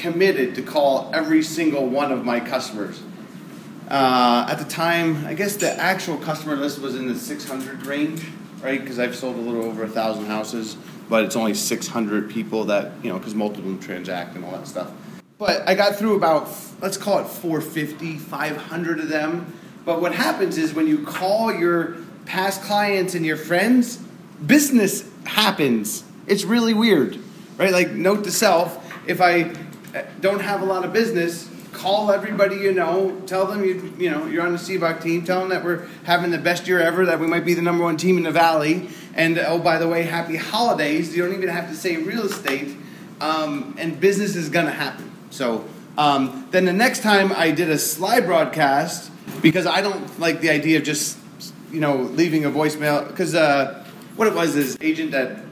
committed to call every single one of my customers. Uh, at the time, I guess the actual customer list was in the 600 range, right? Because I've sold a little over a thousand houses, but it's only 600 people that, you know, because multiple transact and all that stuff. But I got through about, let's call it 450, 500 of them. But what happens is when you call your past clients and your friends, business happens. It's really weird, right? Like, note to self if I don't have a lot of business, call everybody you know. Tell them you you know you're on the Sibbach team. Tell them that we're having the best year ever. That we might be the number one team in the valley. And oh, by the way, happy holidays. You don't even have to say real estate. Um, and business is gonna happen. So um, then the next time I did a Slybroadcast because I don't like the idea of just you know leaving a voicemail because uh, what it was is agent that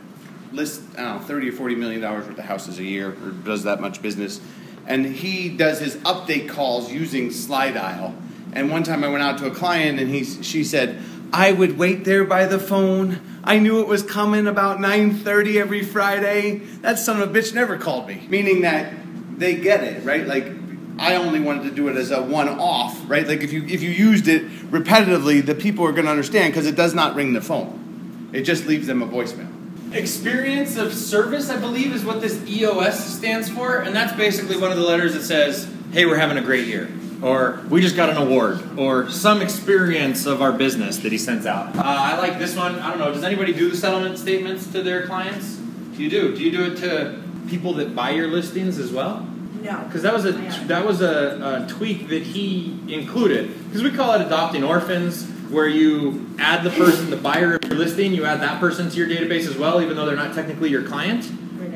lists I don't know thirty or forty million dollars worth of houses a year or does that much business, and he does his update calls using Slydial. And one time I went out to a client and he she said I would wait there by the phone. I knew it was coming about 9:30 every Friday. That son of a bitch never called me. Meaning that they get it, right? Like I only wanted to do it as a one-off, right? Like if you if you used it repetitively, the people are going to understand because it does not ring the phone. It just leaves them a voicemail. Experience of service, I believe, is what this EOS stands for, and that's basically one of the letters that says, "Hey, we're having a great year." Or we just got an award, or some experience of our business that he sends out. Uh, I like this one. I don't know. Does anybody do the settlement statements to their clients? Do you do? Do you do it to people that buy your listings as well? No. Because that was a that was a, a tweak that he included. Because we call it adopting orphans, where you add the person, the buyer of your listing, you add that person to your database as well, even though they're not technically your client.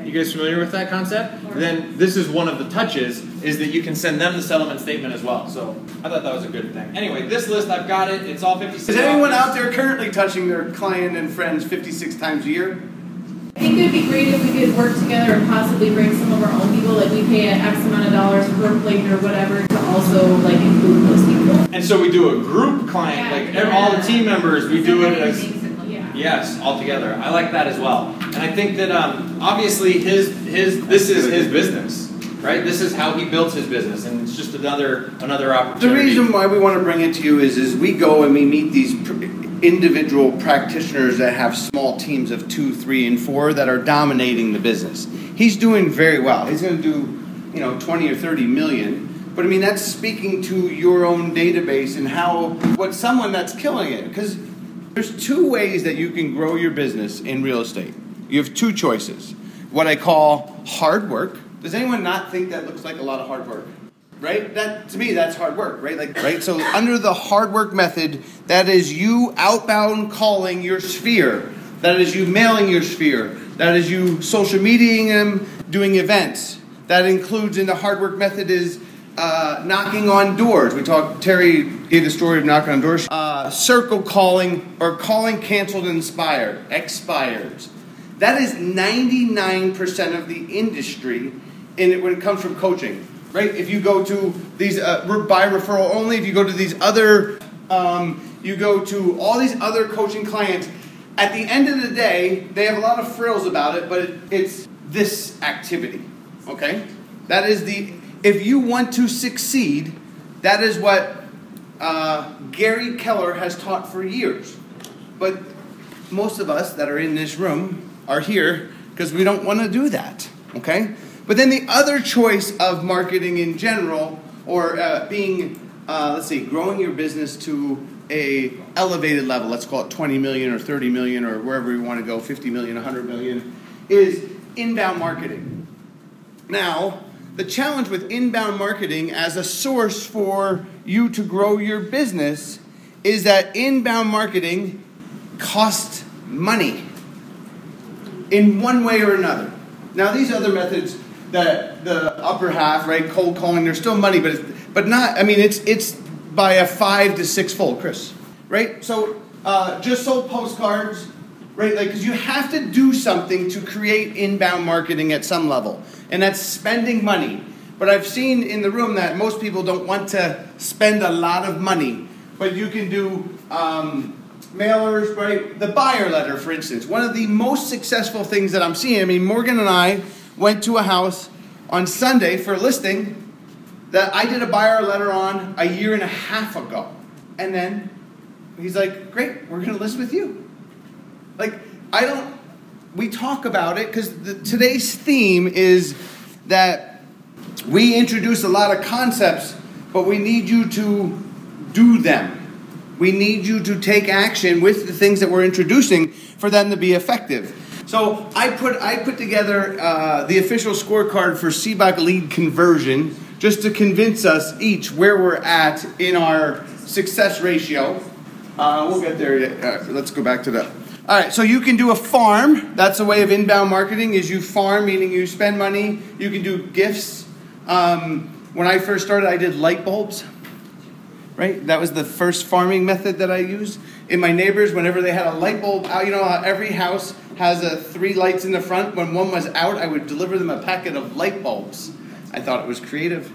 You guys familiar with that concept? Then this is one of the touches is that you can send them the settlement statement as well. So I thought that was a good thing. Anyway, this list I've got it. It's all 56. Is anyone out there currently touching their client and friends 56 times a year? I think it would be great if we could work together and possibly bring some of our own people, like we pay an X amount of dollars per plate or whatever, to also like include those people. And so we do a group client, Yeah, like yeah. all the team members, we do it as Yeah. Yes, all together. I like that as well. And I think that um, obviously his his this is his business, right? This is how he built his business, and it's just another another opportunity. The reason why we want to bring it to you is, is we go and we meet these pr- individual practitioners that have small teams of two, three, and four that are dominating the business. He's doing very well. He's going to do, you know, 20 or 30 million. But I mean, that's speaking to your own database and how, what someone that's killing it. Because there's two ways that you can grow your business in real estate. You have two choices. What I call hard work. Does anyone not think that looks like a lot of hard work? Right? That to me, that's hard work, right? Like, right. So under the hard work method, that is you outbound calling your sphere. That is you mailing your sphere. That is you social mediating them, doing events. That includes in the hard work method is uh, knocking on doors. We talked. Terry gave the story of knocking on doors. Uh, circle calling or calling canceled, inspired, expires. That is 99% of the industry in it when it comes from coaching right? If you go to these uh, by referral only, if you go to these other, um, you go to all these other coaching clients. At the end of the day, they have a lot of frills about it, but it, it's this activity. Okay, that is the. If you want to succeed, that is what uh, Gary Keller has taught for years. But most of us that are in this room are here because we don't want to do that. Okay. But then the other choice of marketing in general, or uh, being, uh, let's see, growing your business to a elevated level, let's call it 20 million or 30 million or wherever you want to go, 50 million, 100 million, is inbound marketing. Now, the challenge with inbound marketing as a source for you to grow your business is that inbound marketing costs money in one way or another. Now, these other methods the the upper half, right? Cold calling. There's still money, but it's, but not. I mean, it's it's by a five to six fold, Chris. Right. So uh, just sold postcards, right? Like because you have to do something to create inbound marketing at some level, and that's spending money. But I've seen in the room that most people don't want to spend a lot of money, but you can do. Um, mailers, right? The buyer letter, for instance, one of the most successful things that I'm seeing. I mean, Morgan and I went to a house on Sunday for a listing that I did a buyer letter on a year and a half ago. And then he's like, Great, we're going to list with you. Like, I don't, we talk about it because today's theme is that we introduce a lot of concepts, but we need you to do them. We need you to take action with the things that we're introducing for them to be effective. So I put I put together uh, the official scorecard for Sibbach lead conversion just to convince us each where we're at in our success ratio. Uh, we'll get there. Let's go back to that. All right, so you can do a farm. That's a way of inbound marketing. Is you farm, meaning you spend money. You can do gifts. Um, when I first started, I did light bulbs right? That was the first farming method that I used. In my neighbors, whenever they had a light bulb out, you know every house has a three lights in the front. When one was out, I would deliver them a packet of light bulbs. I thought it was creative.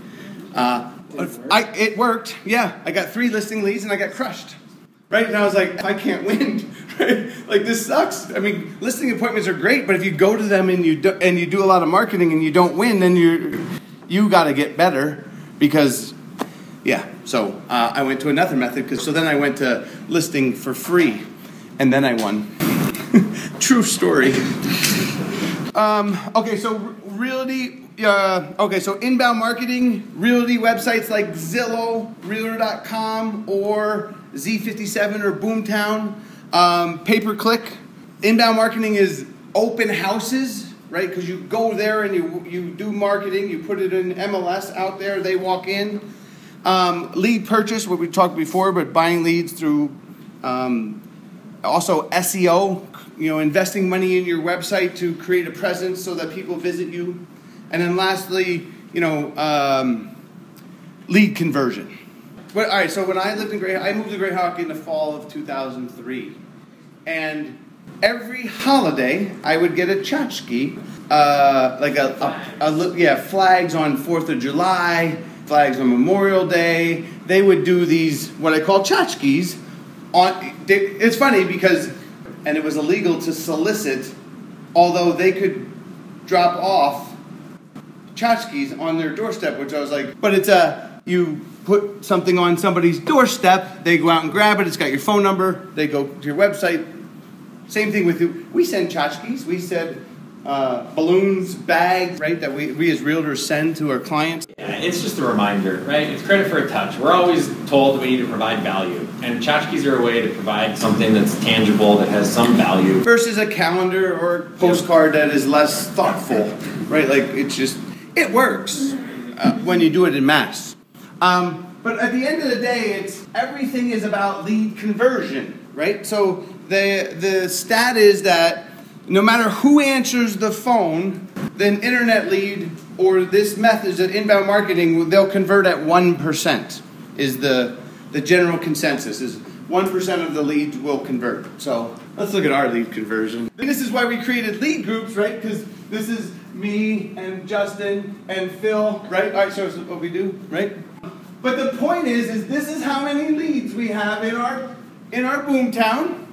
Uh, it, I, it worked. Yeah, I got three listing leads and I got crushed. Right, and I was like, I can't win. Right? Like this sucks. I mean, listing appointments are great, but if you go to them and you do, and you do a lot of marketing and you don't win, then you you got to get better because yeah. So uh, I went to another method because so then I went to listing for free, and then I won. True story. Um, okay, so realty. Uh, okay, so inbound marketing, realty websites like Zillow, Realtor.com, or Z57 or Boomtown, um, pay per click. Inbound marketing is open houses, right? Because you go there and you you do marketing, you put it in MLS out there, they walk in um, lead purchase, what we talked before, but buying leads through um, also SEO, you know, investing money in your website to create a presence so that people visit you. And then lastly, you know, um, lead conversion. But, all right, so when I lived in Grey, I moved to Grayhawk in the fall of 2003. And every holiday, I would get a tchotchke, uh, like a, a, a, yeah, flags on 4th of July, flags on Memorial Day. They would do these what I call tchotchkes. On they, it's funny because and it was illegal to solicit, although they could drop off tchotchkes on their doorstep, which I was like, but it's a you put something on somebody's doorstep, they go out and grab it. It's got your phone number. They go to your website. Same thing with you. We send tchotchkes. We said uh, balloons, bags, right, that we, we as realtors send to our clients. Yeah, it's just a reminder, right? It's credit for a touch. We're always told we need to provide value, and tchotchkes are a way to provide something that's tangible, that has some value. Versus a calendar or postcard that is less thoughtful, right? Like, it's just, it works uh, when you do it in mass. Um, but at the end of the day, it's everything is about lead conversion, right? So the the stat is that no matter who answers the phone, then internet lead or this method of inbound marketing, they'll convert at 1% is the, the general consensus is 1% of the leads will convert. So let's look at our lead conversion. This is why we created lead groups, right? Because this is me and Justin and Phil, right? All right, so is what we do, right? But the point is, is this is how many leads we have in our in our boomtown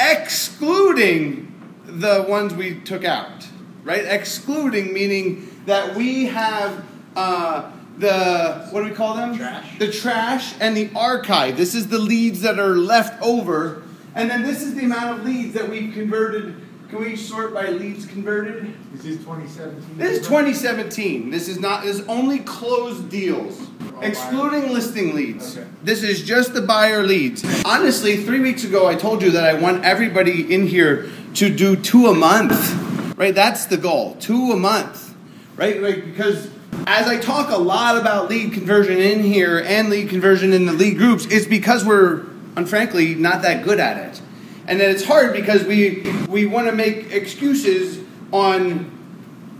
excluding the ones we took out, right? Excluding meaning that we have uh, the what do we call them? Trash. The trash and the archive. This is the leads that are left over, and then this is the amount of leads that we've converted. Can we sort by leads converted? This is 2017? This is 2017. This is not. This is only closed deals. Oh, Excluding listing leads. Okay. This is just the buyer leads. Honestly, three weeks ago I told you that I want everybody in here to do two a month. Right? That's the goal. Two a month. Right? Like because as I talk a lot about lead conversion in here and lead conversion in the lead groups, it's because we're unfrankly not that good at it. And then it's hard because we we want to make excuses on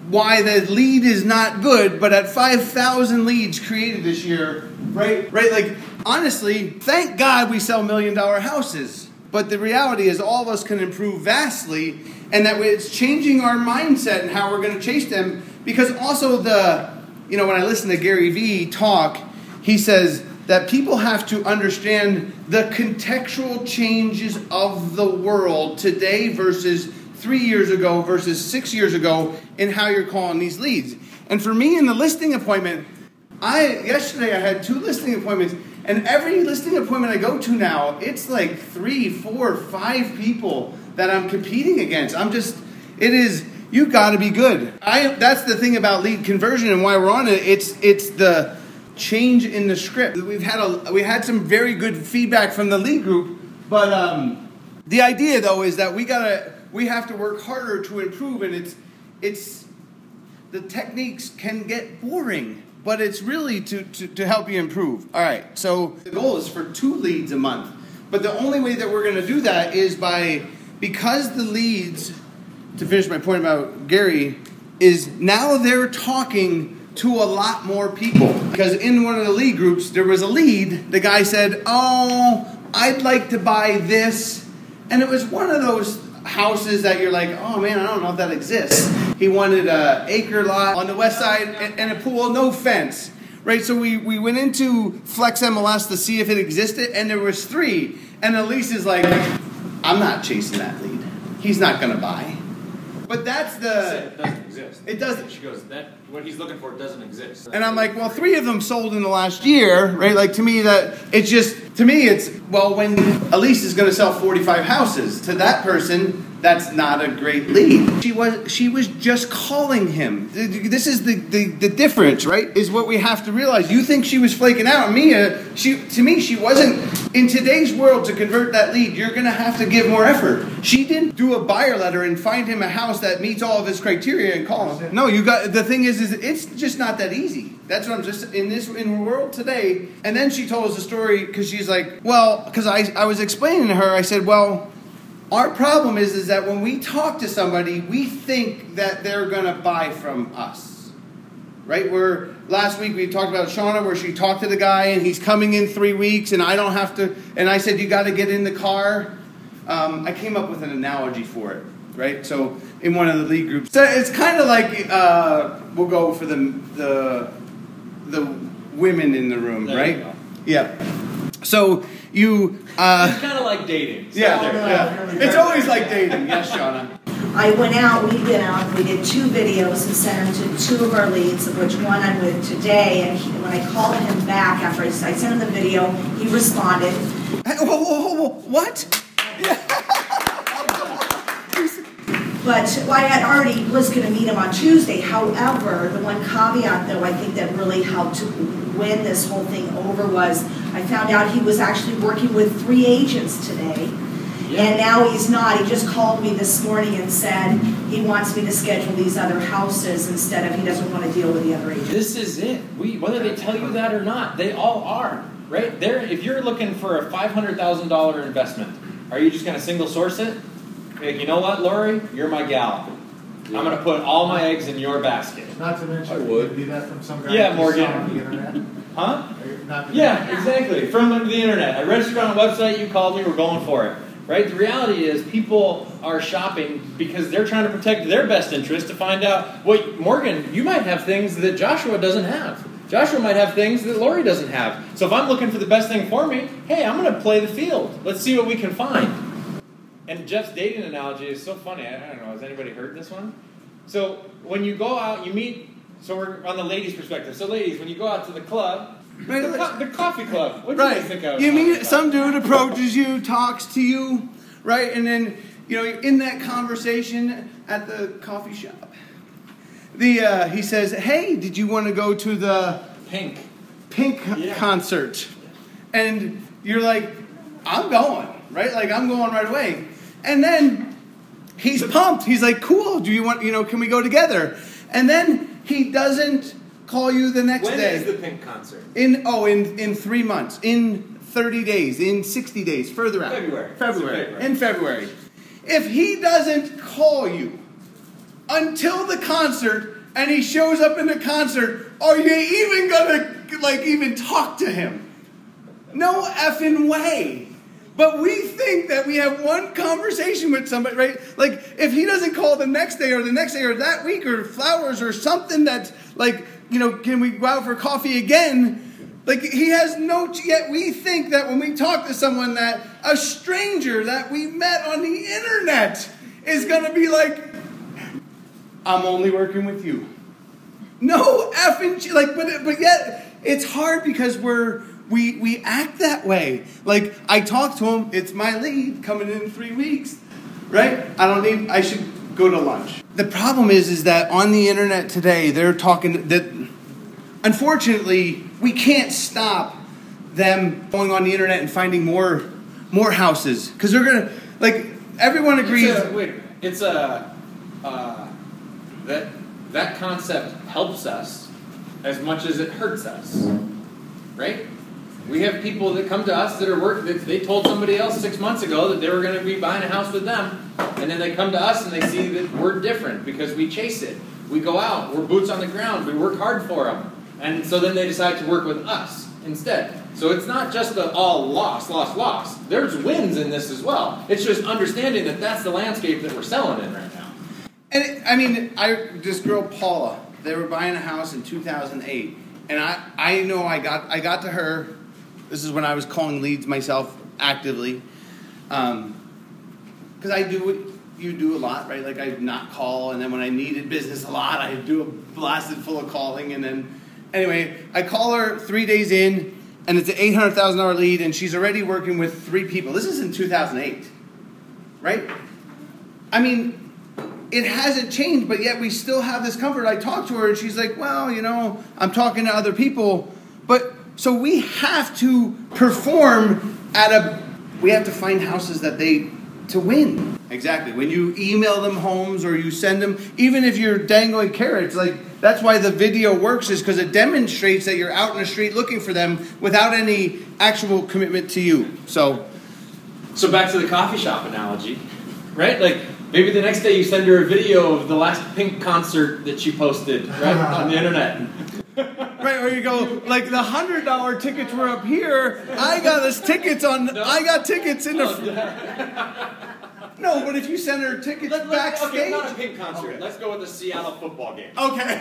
why the lead is not good, but at 5,000 leads created this year, right? Right? Like, honestly, thank God we sell million dollar houses. But the reality is, all of us can improve vastly, and that it's changing our mindset and how we're going to chase them. Because also, the, you know, when I listen to Gary Vee talk, he says that people have to understand the contextual changes of the world today versus three years ago versus six years ago in how you're calling these leads. And for me in the listing appointment, I yesterday I had two listing appointments, and every listing appointment I go to now, it's like three, four, five people that I'm competing against. I'm just, it is. You got to be good. I. That's the thing about lead conversion and why we're on it. It's it's the change in the script. We've had a we had some very good feedback from the lead group, but um, the idea though is that we gotta we have to work harder to improve, and it's it's the techniques can get boring, but it's really to, to, to help you improve. All right, so the goal is for two leads a month, but the only way that we're to do that is by because the leads. To finish my point about Gary, is now they're talking to a lot more people. Because in one of the lead groups, there was a lead. The guy said, Oh, I'd like to buy this. And it was one of those houses that you're like, oh man, I don't know if that exists. He wanted a acre lot on the west side and a pool, no fence. Right, so we, we went into Flex MLS to see if it existed, and there was three. And Elise is like, I'm not chasing that lead. He's not to buy. But that's the. It doesn't exist. It doesn't. She goes, that what he's looking for doesn't exist. And I'm like, well, three of them sold in the last year, right? Like to me, that it's just to me, it's well, when Elise is going to sell 45 houses to that person, that's not a great lead. She was she was just calling him. This is the, the, the difference, right? Is what we have to realize. You think she was flaking out. Mia, she to me she wasn't. In today's world, to convert that lead, you're to have to give more effort. She didn't do a buyer letter and find him a house that meets all of his criteria and call him. No, you got the thing is, is it's just not that easy. That's what I'm just in this in the world today. And then she told us a story because she's like, well, because I I was explaining to her. I said, well our problem is, is that when we talk to somebody, we think that they're going to buy from us. Right? Where last week we talked about Shauna, where she talked to the guy and he's coming in three weeks, and I don't have to. And I said, You got to get in the car. Um, I came up with an analogy for it. Right? So in one of the lead groups, so it's kind of like uh, we'll go for the the the women in the room, There right? Yeah. So you. Uh, It's kind of like dating. So yeah, yeah. It's always like dating. Yes, Shauna. I went out, we've been out, we did two videos and sent them to two of our leads, of which one I'm with today. And he, when I called him back after I, I sent him the video, he responded. Hey, Whoa, whoa, whoa, whoa, what? But well, I had already was going to meet him on Tuesday. However, the one caveat, though, I think that really helped to win this whole thing over was I found out he was actually working with three agents today. And now he's not. He just called me this morning and said he wants me to schedule these other houses instead of he doesn't want to deal with the other agents. This is it. We whether they tell you that or not, they all are right there. If you're looking for a five hundred thousand dollar investment, are you just going to single source it? Like, you know what, Lori, you're my gal. I'm going to put all my eggs in your basket. Not to mention, I would. do that from some guy. Yeah, who Morgan. saw on the internet. Huh? Or Not to Yeah, exactly. From the internet. I registered on a website, you called me, we're going for it. Right? The reality is people are shopping because they're trying to protect their best interest to find out what Morgan, you might have things that Joshua doesn't have. Joshua might have things that Lori doesn't have. So if I'm looking for the best thing for me, hey, I'm going to play the field. Let's see what we can find. And Jeff's dating analogy is so funny. I, I don't know. Has anybody heard this one? So when you go out, you meet. So we're on the ladies' perspective. So ladies, when you go out to the club, Right, the, co- the coffee club. What do you Right. think of? You club? some dude approaches you, talks to you, right? And then, you know, in that conversation at the coffee shop. The uh, he says, "Hey, did you want to go to the pink. Pink Yeah. concert?" And you're like, "I'm going." Right? Like I'm going right away. And then he's pumped. He's like, "Cool. Do you want, you know, can we go together?" And then he doesn't call you the next When day. is the Pink concert? In oh, in in three months, in thirty days, in sixty days, further out. February. February. February. In February. If he doesn't call you until the concert, and he shows up in the concert, are you even gonna like even talk to him? No effing way. But we think that we have one conversation with somebody, right? Like if he doesn't call the next day or the next day or that week or flowers or something that's like, you know, can we go out for coffee again? Like he has no yet we think that when we talk to someone that a stranger that we met on the internet is going to be like I'm only working with you. No effing like but but yet it's hard because we're we we act that way. Like I talk to him, it's my lead coming in 3 weeks. Right? I don't need I should go to lunch. The problem is is that on the internet today they're talking that unfortunately we can't stop them going on the internet and finding more more houses because they're gonna like everyone agrees. It's a, wait, it's a uh, that that concept helps us as much as it hurts us, right? We have people that come to us that are work that they told somebody else six months ago that they were going to be buying a house with them, and then they come to us and they see that we're different because we chase it. We go out, we're boots on the ground, we work hard for them, and so then they decide to work with us instead. So it's not just the all loss, loss, loss. There's wins in this as well. It's just understanding that that's the landscape that we're selling in right now. And it, I mean, I this girl Paula, they were buying a house in 2008, and I I know I got I got to her. This is when I was calling leads myself actively, because um, I do what you do a lot, right? Like I not call, and then when I needed business a lot, I do a blasted full of calling, and then anyway, I call her three days in, and it's an eight hundred thousand dollar lead, and she's already working with three people. This is in 2008, right? I mean, it hasn't changed, but yet we still have this comfort. I talk to her, and she's like, "Well, you know, I'm talking to other people, but so we have to perform at a. We have to find houses that they to win. Exactly. When you email them homes or you send them, even if you're dangling carrots, like that's why the video works is because it demonstrates that you're out in the street looking for them without any actual commitment to you. So, so back to the coffee shop analogy, right? Like maybe the next day you send her a video of the last Pink concert that she posted right on the internet. Right, or you go like the hundred dollar tickets were up here. I got us tickets on. No. I got tickets in the. No, but if you send her tickets let, let, backstage. Okay, not a Pink concert. Okay. Let's go with the Seattle football game. Okay.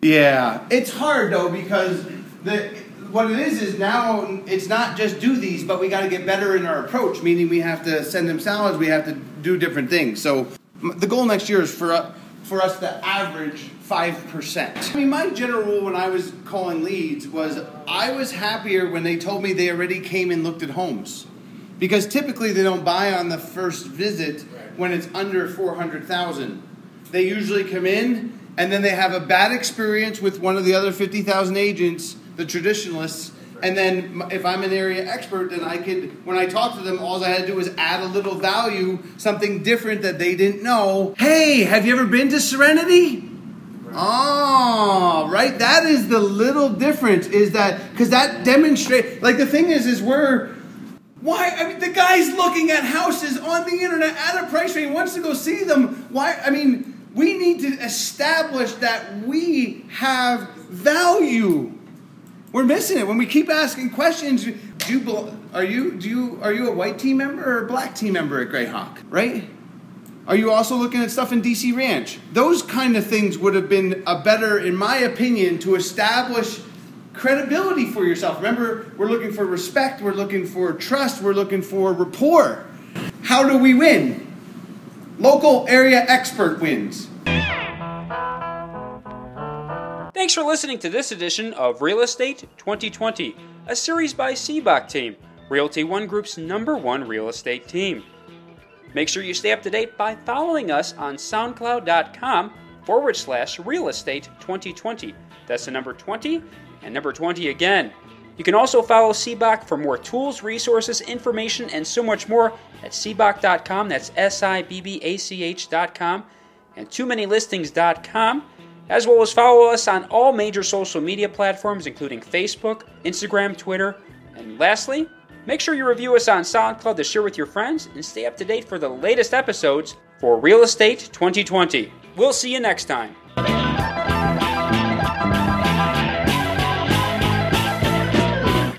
yeah, it's hard though because the what it is is now it's not just do these, but we got to get better in our approach. Meaning we have to send them salads. We have to do different things. So the goal next year is for uh, for us to average five percent. I mean, my general rule when I was calling leads was I was happier when they told me they already came and looked at homes, because typically they don't buy on the first visit when it's under four hundred thousand. They usually come in and then they have a bad experience with one of the other fifty thousand agents the traditionalists. And then if I'm an area expert, then I could, when I talk to them, all I had to do was add a little value, something different that they didn't know. Hey, have you ever been to Serenity? Oh, right. That is the little difference. Is that because that demonstrates? Like the thing is, is we're why? I mean, the guy's looking at houses on the internet at a price range. Wants to go see them. Why? I mean, we need to establish that we have value. We're missing it when we keep asking questions. Do you are you do you are you a white team member or a black team member at Grayhawk? Right? Are you also looking at stuff in DC Ranch? Those kind of things would have been a better, in my opinion, to establish credibility for yourself. Remember, we're looking for respect, we're looking for trust, we're looking for rapport. How do we win? Local area expert wins. Thanks for listening to this edition of Real Estate 2020, a series by Sibbach Team, Realty One Group's number one real estate team. Make sure you stay up to date by following us on SoundCloud.com forward slash real estate 2020. That's the number 20 and number 20 again. You can also follow Sibbach for more tools, resources, information, and so much more at Sibbach.com. That's S I B B A C H.com and too many listings.com as well as follow us on all major social media platforms, including Facebook, Instagram, Twitter, and lastly, make sure you review us on SoundCloud to share with your friends and stay up to date for the latest episodes for Real Estate 2020. We'll see you next time.